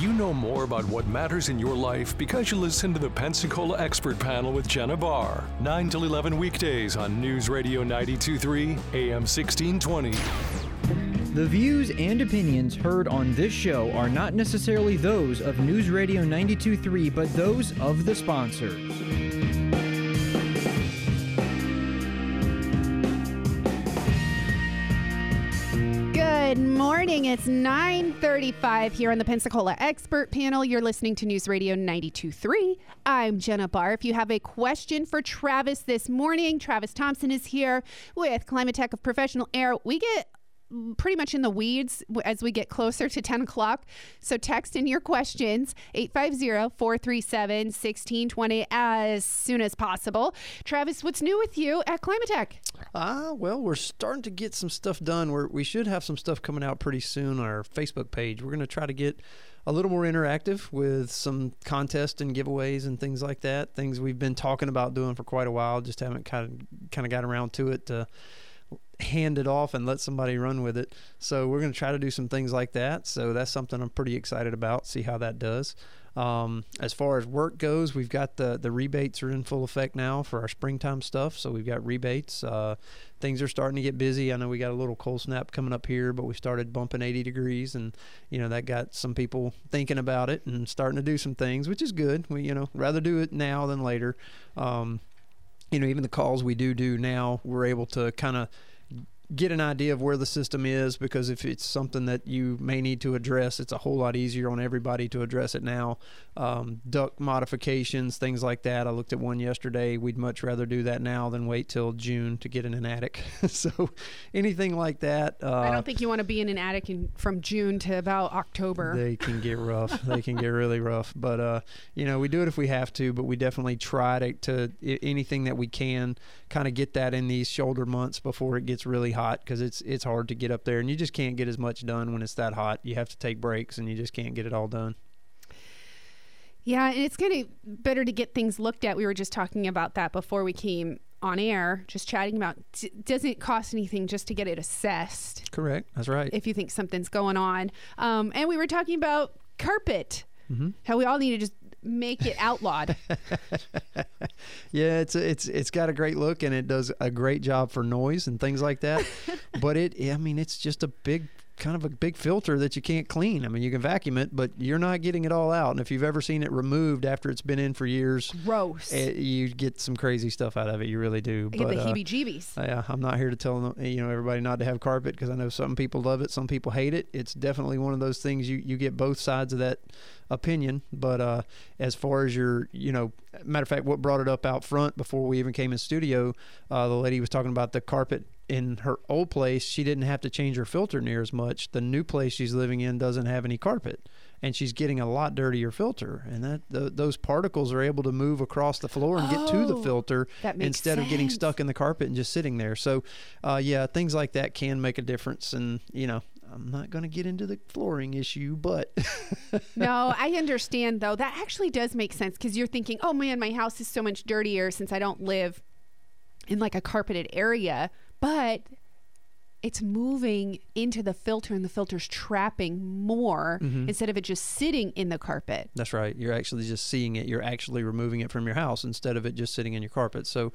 You know more about what matters in your life because you listen to the Pensacola Expert Panel with Jenna Barr. 9 till 11 weekdays on News Radio 923 AM 1620. The views and opinions heard on this show are not necessarily those of News Radio 923, but those of the sponsors. Good morning. It's 9:35 here on the Pensacola Expert Panel. You're listening to News Radio 923. I'm Jenna Barr. If you have a question for Travis this morning, Travis Thompson is here with Climatech of Professional Air. We get pretty much in the weeds as we get closer to 10 o'clock. So text in your questions 850-437-1620 as soon as possible. Travis, what's new with you at Climatech? Ah, uh, well, we're starting to get some stuff done. We're, we should have some stuff coming out pretty soon on our Facebook page. We're going to try to get a little more interactive with some contests and giveaways and things like that. Things we've been talking about doing for quite a while, just haven't kind of kind of got around to it to hand it off and let somebody run with it. So we're going to try to do some things like that. So that's something I'm pretty excited about. See how that does. Um, as far as work goes, we've got the the rebates are in full effect now for our springtime stuff. So we've got rebates. Uh, things are starting to get busy. I know we got a little cold snap coming up here, but we started bumping 80 degrees, and you know that got some people thinking about it and starting to do some things, which is good. We you know rather do it now than later. Um, you know, even the calls we do do now, we're able to kind of get an idea of where the system is because if it's something that you may need to address, it's a whole lot easier on everybody to address it now. Um, duct modifications, things like that. I looked at one yesterday. We'd much rather do that now than wait till June to get in an attic. so anything like that. Uh, I don't think you want to be in an attic in, from June to about October. They can get rough. they can get really rough. But, uh, you know, we do it if we have to, but we definitely try to, to anything that we can kind of get that in these shoulder months before it gets really hot because it's it's hard to get up there and you just can't get as much done when it's that hot. You have to take breaks and you just can't get it all done. Yeah, and it's kind of better to get things looked at. We were just talking about that before we came on air, just chatting about d- doesn't cost anything just to get it assessed. Correct. That's right. If you think something's going on, um, and we were talking about carpet. Mm-hmm. How we all need to just make it outlawed. yeah, it's it's it's got a great look and it does a great job for noise and things like that. but it, I mean, it's just a big kind of a big filter that you can't clean. I mean, you can vacuum it, but you're not getting it all out. And if you've ever seen it removed after it's been in for years, gross. It, eh, you get some crazy stuff out of it. You really do. I but, get the uh, heebie-jeebies. Uh, yeah, I'm not here to tell you know everybody not to have carpet because I know some people love it, some people hate it. It's definitely one of those things you you get both sides of that opinion. But uh, as far as your, you know, matter of fact, what brought it up out front before we even came in studio, uh, the lady was talking about the carpet in her old place. She didn't have to change her filter near as much. The new place she's living in doesn't have any carpet, and she's getting a lot dirtier filter. And that those particles are able to move across the floor and oh, get to the oh, filter instead sense. of getting stuck in the carpet and just sitting there. So, uh, yeah, things like that can make a difference. And you know, I'm not going to get into the flooring issue, but. no, I understand though. That actually does make sense because you're thinking, oh man, my house is so much dirtier since I don't live in like a carpeted area. But it's moving into the filter and the filter's trapping more mm-hmm. instead of it just sitting in the carpet. That's right. You're actually just seeing it. You're actually removing it from your house instead of it just sitting in your carpet. So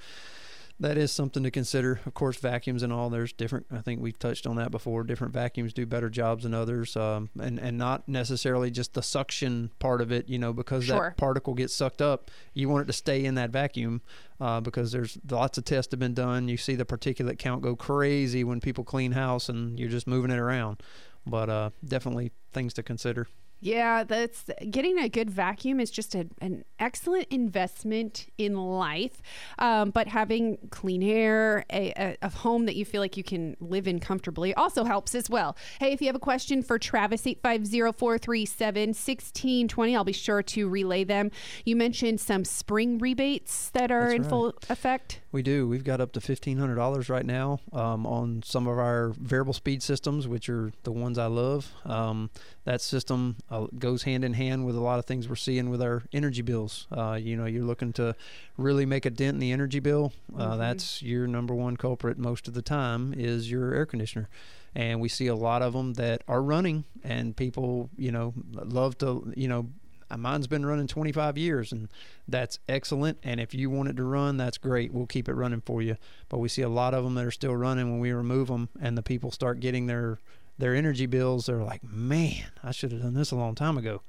that is something to consider. Of course, vacuums and all. There's different. I think we've touched on that before. Different vacuums do better jobs than others, um, and and not necessarily just the suction part of it. You know, because sure. that particle gets sucked up, you want it to stay in that vacuum. Uh, because there's lots of tests have been done. You see the particulate count go crazy when people clean house, and you're just moving it around. But uh, definitely things to consider. Yeah, that's getting a good vacuum is just a, an excellent investment in life. Um, but having clean air, a, a, a, home that you feel like you can live in comfortably also helps as well. Hey, if you have a question for Travis, 850 437 1620, I'll be sure to relay them. You mentioned some spring rebates that are that's in right. full effect. We do. We've got up to $1,500 right now um, on some of our variable speed systems, which are the ones I love. Um, that system uh, goes hand in hand with a lot of things we're seeing with our energy bills. Uh, you know, you're looking to really make a dent in the energy bill. Uh, mm-hmm. That's your number one culprit most of the time is your air conditioner. and we see a lot of them that are running, and people, you know, love to, you know, uh, mine's been running 25 years and that's excellent and if you want it to run that's great we'll keep it running for you but we see a lot of them that are still running when we remove them and the people start getting their their energy bills they're like man i should have done this a long time ago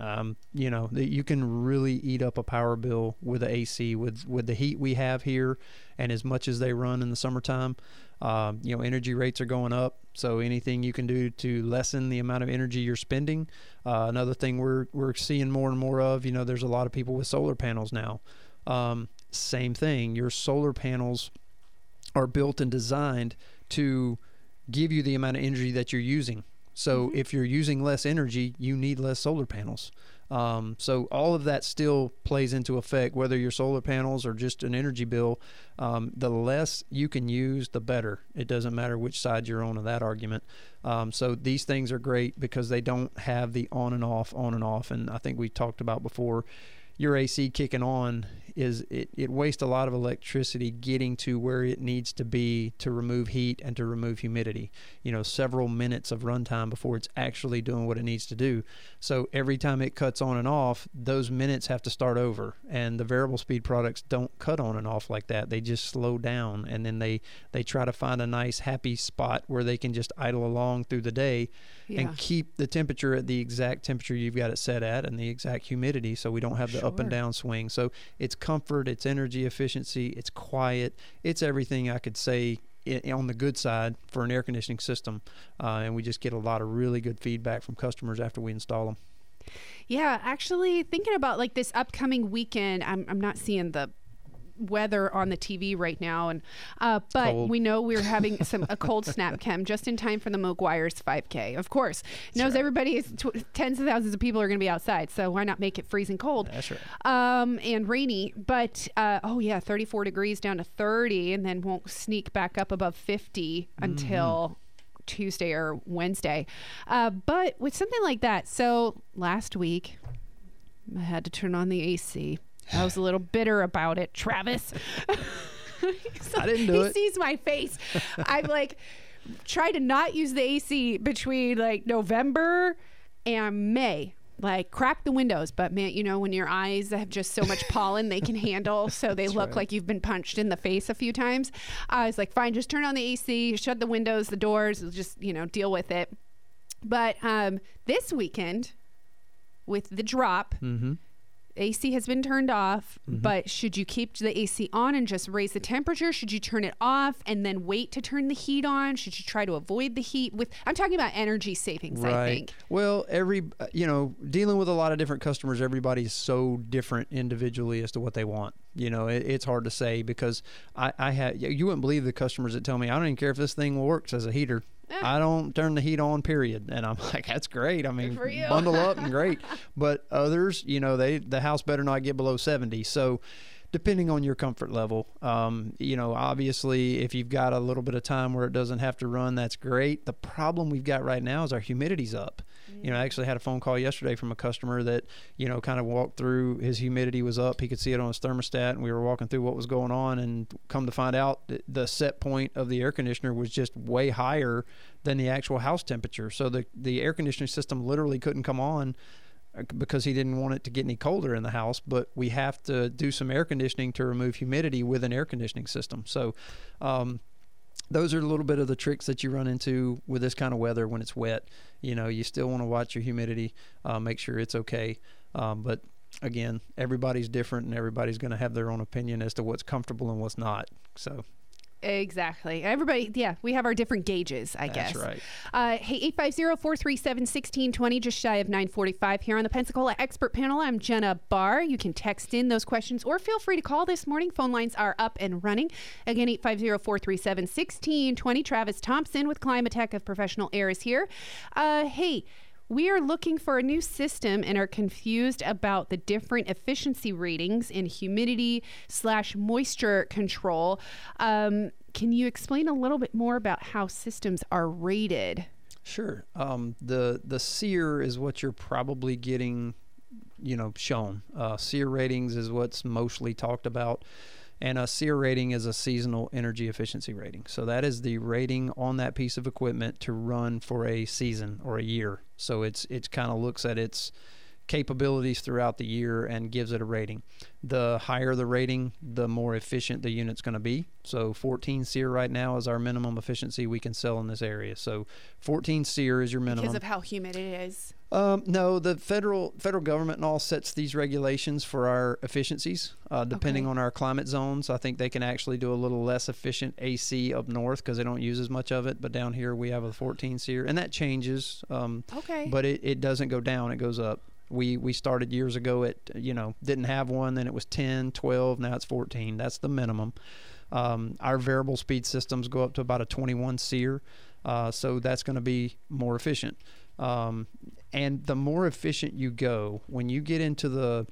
um, you know you can really eat up a power bill with the AC with with the heat we have here, and as much as they run in the summertime. Um, you know, energy rates are going up, so anything you can do to lessen the amount of energy you're spending. Uh, another thing we're we're seeing more and more of, you know, there's a lot of people with solar panels now. Um, same thing, your solar panels are built and designed to give you the amount of energy that you're using. So mm-hmm. if you're using less energy, you need less solar panels. Um, so all of that still plays into effect, whether your solar panels or just an energy bill. Um, the less you can use, the better. It doesn't matter which side you're on of that argument. Um, so these things are great because they don't have the on and off, on and off. And I think we talked about before your AC kicking on is it, it wastes a lot of electricity getting to where it needs to be to remove heat and to remove humidity. You know, several minutes of runtime before it's actually doing what it needs to do. So every time it cuts on and off, those minutes have to start over. And the variable speed products don't cut on and off like that. They just slow down and then they they try to find a nice happy spot where they can just idle along through the day yeah. and keep the temperature at the exact temperature you've got it set at and the exact humidity so we don't have the sure. Up and down swing. So it's comfort, it's energy efficiency, it's quiet, it's everything I could say on the good side for an air conditioning system. Uh, and we just get a lot of really good feedback from customers after we install them. Yeah, actually, thinking about like this upcoming weekend, I'm, I'm not seeing the weather on the TV right now, and uh, but cold. we know we're having some a cold snap chem just in time for the Meguiar's 5K. Of course, That's knows right. everybody is tw- tens of thousands of people are going to be outside, so why not make it freezing cold? That's right. Um, and rainy, but uh, oh yeah, 34 degrees down to 30, and then won't sneak back up above 50 mm-hmm. until. Tuesday or Wednesday. Uh, but with something like that, so last week I had to turn on the AC. I was a little bitter about it, Travis. so I didn't do he it. He sees my face. I'm like, try to not use the AC between like November and May. Like crack the windows, but man, you know when your eyes have just so much pollen they can handle, so they look right. like you've been punched in the face a few times. I was like, fine, just turn on the AC, shut the windows, the doors, just you know deal with it. But um, this weekend, with the drop, mm-hmm. AC has been turned off, mm-hmm. but should you keep the AC on and just raise the temperature? Should you turn it off and then wait to turn the heat on? Should you try to avoid the heat? With I'm talking about energy savings. Right. I think. Well, every uh, you know, dealing with a lot of different customers, everybody's so different individually as to what they want. You know, it, it's hard to say because I, I had you wouldn't believe the customers that tell me I don't even care if this thing works as a heater. I don't turn the heat on, period. And I'm like, that's great. I mean, bundle up and great. But others, you know, they the house better not get below 70. So depending on your comfort level. Um, you know, obviously, if you've got a little bit of time where it doesn't have to run, that's great. The problem we've got right now is our humidity's up. Mm-hmm. You know, I actually had a phone call yesterday from a customer that, you know, kind of walked through his humidity was up. He could see it on his thermostat, and we were walking through what was going on. And come to find out, the set point of the air conditioner was just way higher than the actual house temperature. So the, the air conditioning system literally couldn't come on because he didn't want it to get any colder in the house. But we have to do some air conditioning to remove humidity with an air conditioning system. So, um, those are a little bit of the tricks that you run into with this kind of weather when it's wet. You know, you still want to watch your humidity, uh, make sure it's okay. Um, but again, everybody's different and everybody's going to have their own opinion as to what's comfortable and what's not. So Exactly. Everybody, yeah, we have our different gauges, I That's guess. right. Uh, hey, 850-437-1620, just shy of 945 here on the Pensacola Expert Panel. I'm Jenna Barr. You can text in those questions or feel free to call this morning. Phone lines are up and running. Again, 850-437-1620. Travis Thompson with Climatech of Professional Air is here. Uh, hey, we are looking for a new system and are confused about the different efficiency ratings in humidity slash moisture control. Um, can you explain a little bit more about how systems are rated? Sure. Um, the the SEER is what you're probably getting, you know, shown. Uh, SEER ratings is what's mostly talked about And a SEER rating is a seasonal energy efficiency rating. So that is the rating on that piece of equipment to run for a season or a year. So it's it kind of looks at its capabilities throughout the year and gives it a rating. The higher the rating, the more efficient the unit's going to be. So 14 SEER right now is our minimum efficiency we can sell in this area. So 14 SEER is your minimum. Because of how humid it is. Um, no, the federal federal government and all sets these regulations for our efficiencies, uh, depending Okay. on our climate zones. I think they can actually do a little less efficient AC up north because they don't use as much of it. But down here we have a 14 SEER, and that changes. Um, Okay. but it, it doesn't go down; it goes up. We we started years ago at you know didn't have one, then it was 10, 12, now it's 14. That's the minimum. Um, our variable speed systems go up to about a 21 SEER, uh, so that's going to be more efficient. Um, and the more efficient you go, when you get into the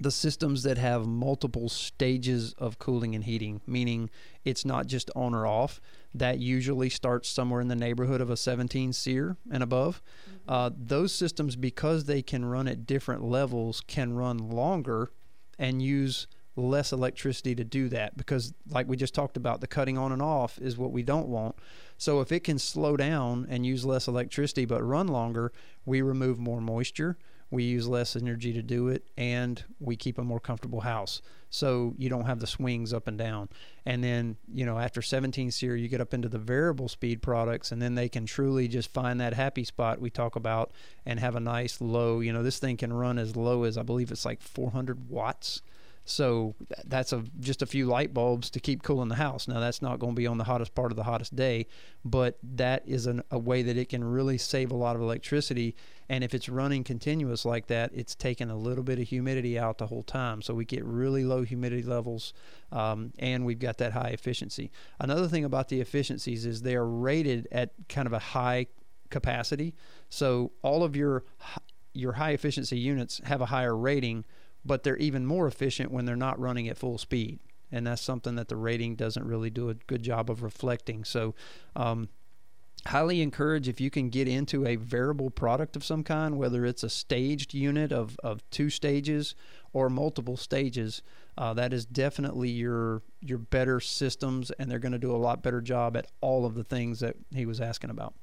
the systems that have multiple stages of cooling and heating, meaning it's not just on or off, that usually starts somewhere in the neighborhood of a 17 SEER and above. Uh, those systems, because they can run at different levels, can run longer and use less electricity to do that because like we just talked about the cutting on and off is what we don't want. So if it can slow down and use less electricity but run longer we remove more moisture we use less energy to do it and we keep a more comfortable house. So you don't have the swings up and down. And then you know after 17 seer you get up into the variable speed products and then they can truly just find that happy spot we talk about and have a nice low you know this thing can run as low as i believe it's like 400 watts so that's a just a few light bulbs to keep cooling the house. Now that's not going to be on the hottest part of the hottest day, but that is an, a way that it can really save a lot of electricity. And if it's running continuous like that, it's taking a little bit of humidity out the whole time. So we get really low humidity levels, um, and we've got that high efficiency. Another thing about the efficiencies is they are rated at kind of a high capacity. So all of your your high efficiency units have a higher rating but they're even more efficient when they're not running at full speed. And that's something that the rating doesn't really do a good job of reflecting. So, um, highly encourage if you can get into a variable product of some kind, whether it's a staged unit of, of two stages or multiple stages. Uh, that is definitely your your better systems, and they're going to do a lot better job at all of the things that he was asking about.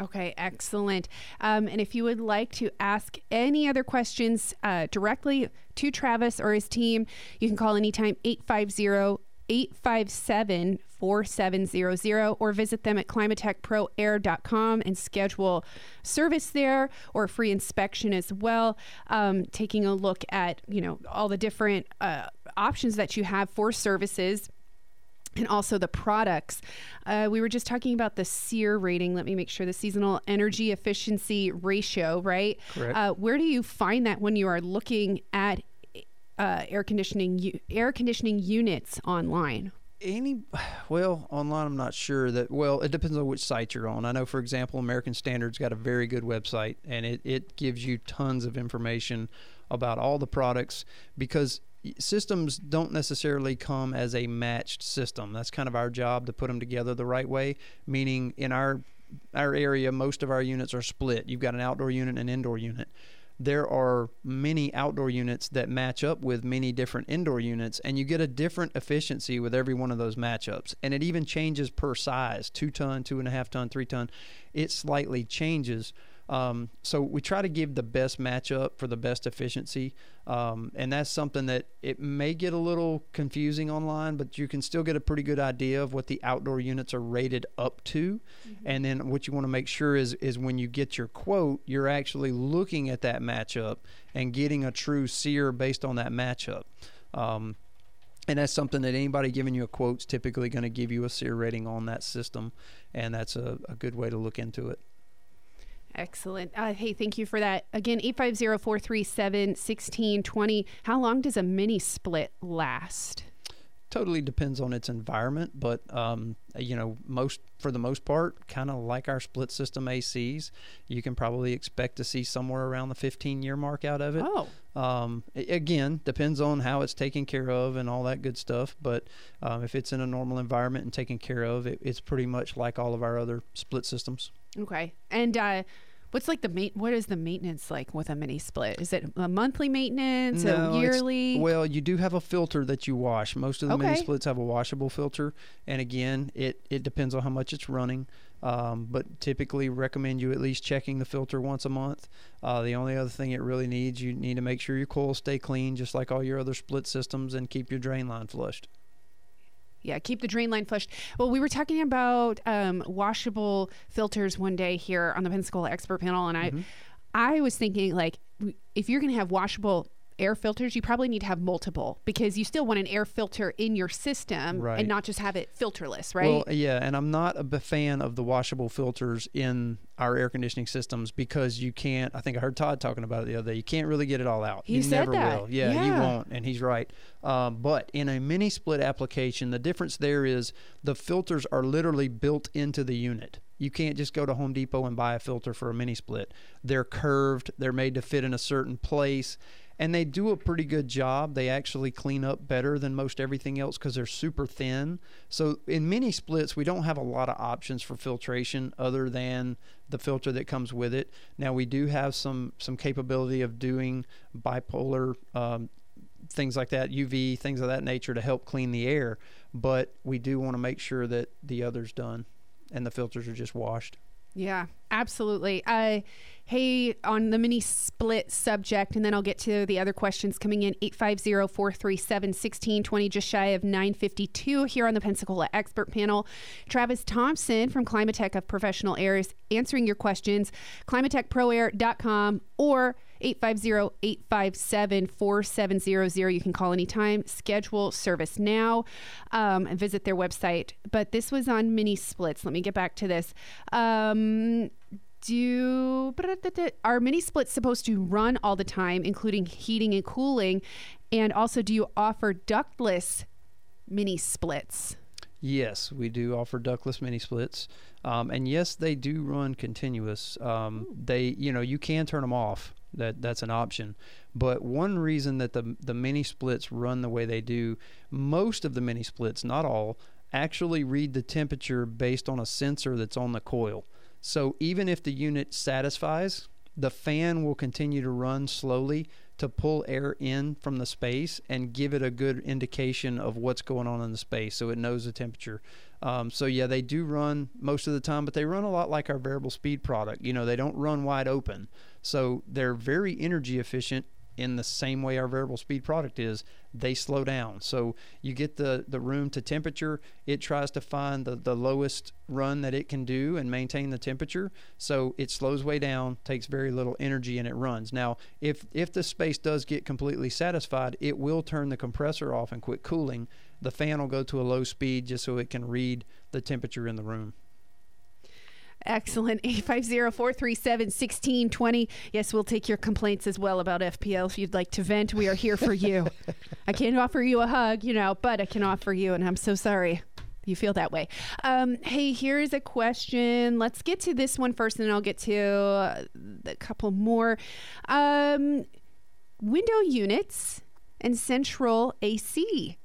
Okay, excellent. Um, and if you would like to ask any other questions uh, directly to Travis or his team, you can call anytime 850 857 4700 or visit them at climatechproair.com and schedule service there or free inspection as well. Um, taking a look at, you know, all the different uh, options that you have for services and also the products. Uh, we were just talking about the SEER rating. Let me make sure the seasonal energy efficiency ratio, right? Correct. Uh, where do you find that when you are looking at uh, air conditioning u- air conditioning units online? any well online i'm not sure that well it depends on which site you're on i know for example american standards got a very good website and it, it gives you tons of information about all the products because systems don't necessarily come as a matched system that's kind of our job to put them together the right way meaning in our our area most of our units are split you've got an outdoor unit and an indoor unit there are many outdoor units that match up with many different indoor units, and you get a different efficiency with every one of those matchups. And it even changes per size two ton, two and a half ton, three ton. It slightly changes. Um, so we try to give the best matchup for the best efficiency, um, and that's something that it may get a little confusing online, but you can still get a pretty good idea of what the outdoor units are rated up to. And then what you want to make sure is is when you get your quote, you're actually looking at that matchup and getting a true seer based on that matchup. Um, and that's something that anybody giving you a quote's typically going to give you a SEER rating on that system, and that's a, a good way to look into it. Excellent. Uh, hey, thank you for that. Again, 850 437 1620. How long does a mini split last? Totally depends on its environment, but um, you know, most for the most part, kind of like our split system ACs, you can probably expect to see somewhere around the 15 year mark out of it. Oh, Um, again, depends on how it's taken care of and all that good stuff. But um, if it's in a normal environment and taken care of, it, it's pretty much like all of our other split systems. Okay. And uh, What's like the ma- what is the maintenance like with a mini split? Is it a monthly maintenance, No, a yearly? Well, you do have a filter that you wash. Most of the mini splits have a washable filter, and again, it it depends on how much it's running. Um, but typically, recommend you at least checking the filter once a month. Uh, the only other thing it really needs, you need to make sure your coils stay clean, just like all your other split systems, and keep your drain line flushed. Yeah, keep the drain line flushed. Well, we were talking about um, washable filters one day here on the Pensacola Expert Panel, and I, Mm-hmm. I was thinking like, if you're going to have washable air filters, you probably need to have multiple because you still want an air filter in your system Right. and not just have it filterless, right? Well, yeah, and I'm not a fan of the washable filters in our air conditioning systems because you can't. I think I heard Todd talking about it the other day. You can't really get it all out. He you said never that. will. Yeah, you won't, and he's right. Um, but in a mini split application, the difference there is the filters are literally built into the unit. You can't just go to Home Depot and buy a filter for a mini split. They're curved. They're made to fit in a certain place and they do a pretty good job. They actually clean up better than most everything else because they're super thin. So in mini splits, we don't have a lot of options for filtration other than the filter that comes with it. Now we do have some some capability of doing bipolar. Um, things like that, UV, things of that nature to help clean the air, but we do want to make sure that the other's done and the filters are just washed. Yeah, absolutely. Uh, hey, on the mini split subject, and then I'll get to the other questions coming in 850 437 1620, just shy of 952 here on the Pensacola Expert Panel. Travis Thompson from Climatech of Professional Air is answering your questions. ClimatechProAir.com or 850-857-4700 you can call anytime. Schedule service now um, and visit their website. But this was on mini splits. Let me get back to this. Um, do are mini splits supposed to run all the time including heating and cooling? And also do you offer ductless mini splits? Yes, we do offer ductless mini splits, um, and yes, they do run continuous. Um, they, you know, you can turn them off. That that's an option. But one reason that the the mini splits run the way they do, most of the mini splits, not all, actually read the temperature based on a sensor that's on the coil. So even if the unit satisfies, the fan will continue to run slowly to pull air in from the space and give it a good indication of what's going on in the space so it knows the temperature. Um, so, yeah, they do run most of the time, but they run a lot like our variable speed product. You know, they don't run wide open. So, they're very energy efficient in the same way our variable speed product is, they slow down. So you get the, the room to temperature. It tries to find the, the lowest run that it can do and maintain the temperature. So it slows way down, takes very little energy, and it runs. Now, if, if the space does get completely satisfied, it will turn the compressor off and quit cooling. The fan will go to a low speed just so it can read the temperature in the room. Excellent. 850-437-1620. Yes, we'll take your complaints as well about FPL. If you'd like to vent, we are here for you. I can't offer you a hug, you know, but I can offer you, and I'm so sorry you feel that way. Um, hey, here's a question. Let's get to this one first, and I'll get to uh, a couple more. Um, window units and central AC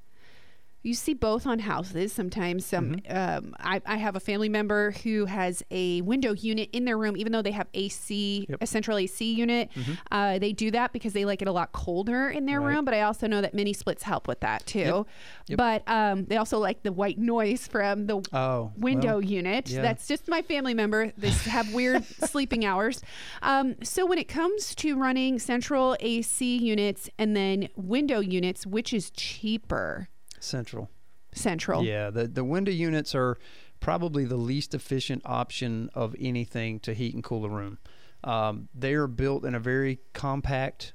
you see both on houses sometimes some um, I, I have a family member who has a window unit in their room even though they have ac Yep. a central ac unit uh, they do that because they like it a lot colder in their Right. room but i also know that mini splits help with that too Yep. Yep. but um, they also like the white noise from the Oh, window well, unit. yeah. That's just my family member. They have weird sleeping hours. Um, so when it comes to running central AC units and then window units, which is cheaper? Central. Central. Yeah, the the window units are probably the least efficient option of anything to heat and cool a room. Um, they are built in a very compact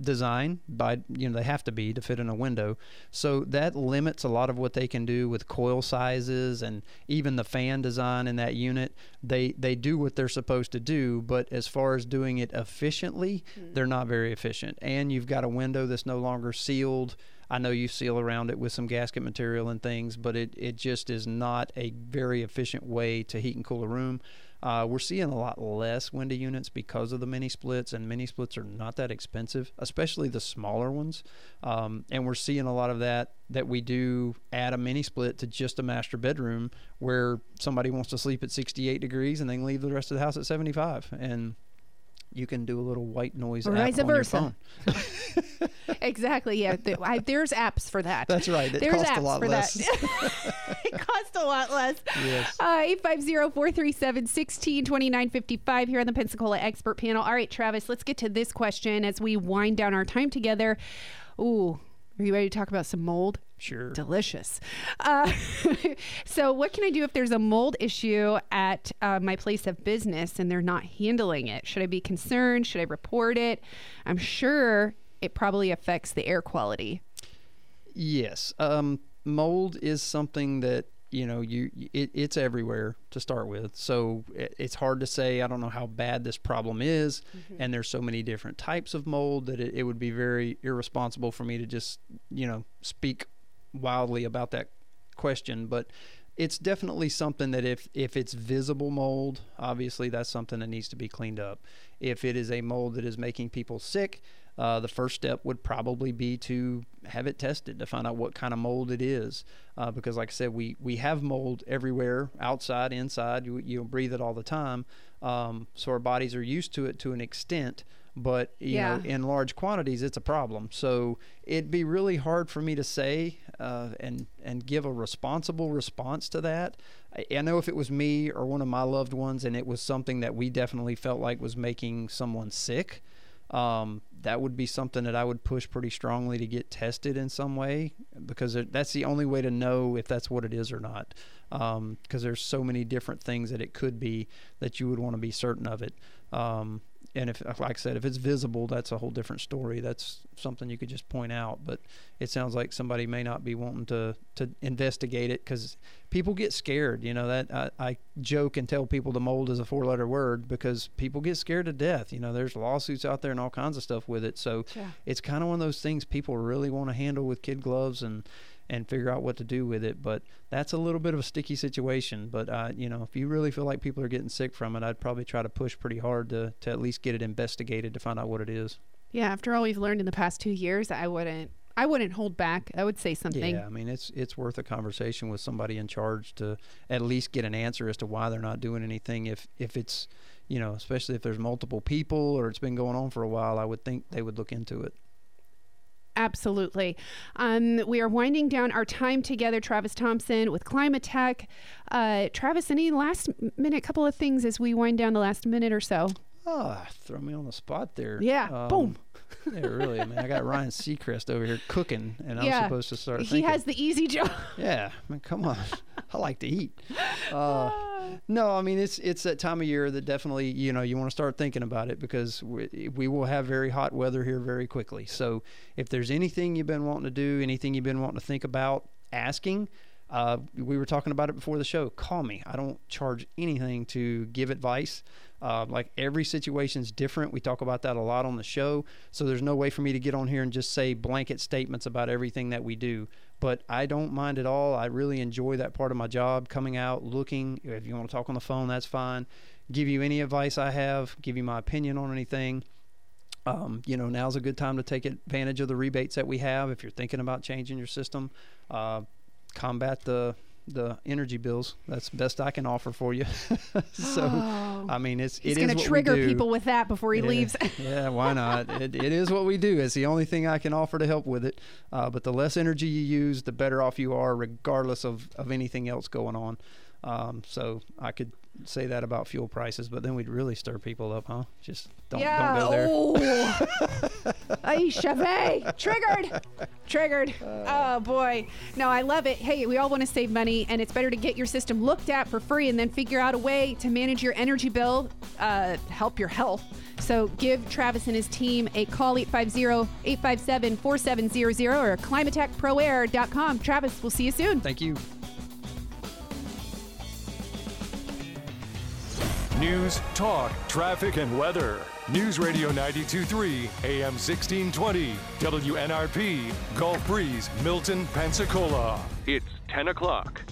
design by you know they have to be to fit in a window. So that limits a lot of what they can do with coil sizes and even the fan design in that unit. They they do what they're supposed to do but as far as doing it efficiently mm. they're not very efficient. And you've got a window that's no longer sealed. I know you seal around it with some gasket material and things, but it, it just is not a very efficient way to heat and cool a room. Uh, we're seeing a lot less window units because of the mini splits, and mini splits are not that expensive, especially the smaller ones. Um, and we're seeing a lot of that that we do add a mini split to just a master bedroom where somebody wants to sleep at 68 degrees and then leave the rest of the house at 75. And you can do a little white noise Or app vice on versa. your phone. exactly. Yeah. Th- I, there's apps for that. That's right. It there's costs apps a lot for less. that. it costs a lot less. Yes. Uh, 850-437-1629-55 here on the Pensacola Expert Panel. All right, Travis, let's get to this question as we wind down our time together. Ooh, are you ready to talk about some mold? Sure. Delicious. Uh, so, what can I do if there's a mold issue at uh, my place of business and they're not handling it? Should I be concerned? Should I report it? I'm sure it probably affects the air quality. Yes. Um, mold is something that you know you it, it's everywhere to start with so it, it's hard to say i don't know how bad this problem is and there's so many different types of mold that it, it would be very irresponsible for me to just you know speak wildly about that question but it's definitely something that if if it's visible mold obviously that's something that needs to be cleaned up if it is a mold that is making people sick uh, the first step would probably be to have it tested to find out what kind of mold it is. Uh, because, like I said, we, we have mold everywhere, outside, inside. You, you breathe it all the time. Um, so our bodies are used to it to an extent. But you Yeah. know, in large quantities, it's a problem. So it'd be really hard for me to say uh, and and give a responsible response to that. I, I know if it was me or one of my loved ones, and it was something that we definitely felt like was making someone sick, um, that would be something that I would push pretty strongly to get tested in some way because that's the only way to know if that's what it is or not. Because there's so many different things that it could be that you would want to be certain of it. Um, and if, like I said, if it's visible, that's a whole different story. That's something you could just point out. But it sounds like somebody may not be wanting to to investigate it because people get scared. You know that I, I joke and tell people the mold is a four letter word because people get scared to death. You know, there's lawsuits out there and all kinds of stuff with it. So Yeah. it's kind of one of those things people really want to handle with kid gloves and and figure out what to do with it. But that's a little bit of a sticky situation. But uh, you know, if you really feel like people are getting sick from it, I'd probably try to push pretty hard to to at least get it investigated to find out what it is. Yeah, after all we've learned in the past two years, I wouldn't. I wouldn't hold back. I would say something. Yeah, I mean it's it's worth a conversation with somebody in charge to at least get an answer as to why they're not doing anything. If if it's you know, especially if there's multiple people or it's been going on for a while, I would think they would look into it. Absolutely. Um, we are winding down our time together, Travis Thompson with Climatech. Uh, Travis, any last minute couple of things as we wind down the last minute or so? Ah, throw me on the spot there. Yeah, Um, boom. Yeah, really. I mean, I got Ryan Seacrest over here cooking, and I'm supposed to start. He thinking. has the easy job. Yeah, I mean, come on. I like to eat. Uh, no, I mean it's it's that time of year that definitely you know you want to start thinking about it because we, we will have very hot weather here very quickly. So if there's anything you've been wanting to do, anything you've been wanting to think about asking, uh, we were talking about it before the show. Call me. I don't charge anything to give advice. Uh, like every situation's different. We talk about that a lot on the show. So there's no way for me to get on here and just say blanket statements about everything that we do. But I don't mind at all. I really enjoy that part of my job, coming out, looking. If you want to talk on the phone, that's fine. Give you any advice I have, give you my opinion on anything. Um, you know, now's a good time to take advantage of the rebates that we have if you're thinking about changing your system. Uh, combat the the energy bills. That's best I can offer for you. so, Oh. I mean, it's He's it going to trigger people with that before he Yeah. leaves. yeah, why not? It, it is what we do. It's the only thing I can offer to help with it. Uh, but the less energy you use, the better off you are, regardless of, of anything else going on. Um, so I could say that about fuel prices, but then we'd really stir people up, huh? Just don't, yeah. don't go there. Oh. Ay, Chevy. Triggered. Triggered. Oh, boy. No, I love it. Hey, we all want to save money, and it's better to get your system looked at for free and then figure out a way to manage your energy bill, uh, help your health. So give Travis and his team a call 850-857-4700 or climatechproair.com. Travis, we'll see you soon. Thank you. News, talk, traffic, and weather. News Radio 923, AM 1620, WNRP, Gulf Breeze, Milton, Pensacola. It's 10 o'clock.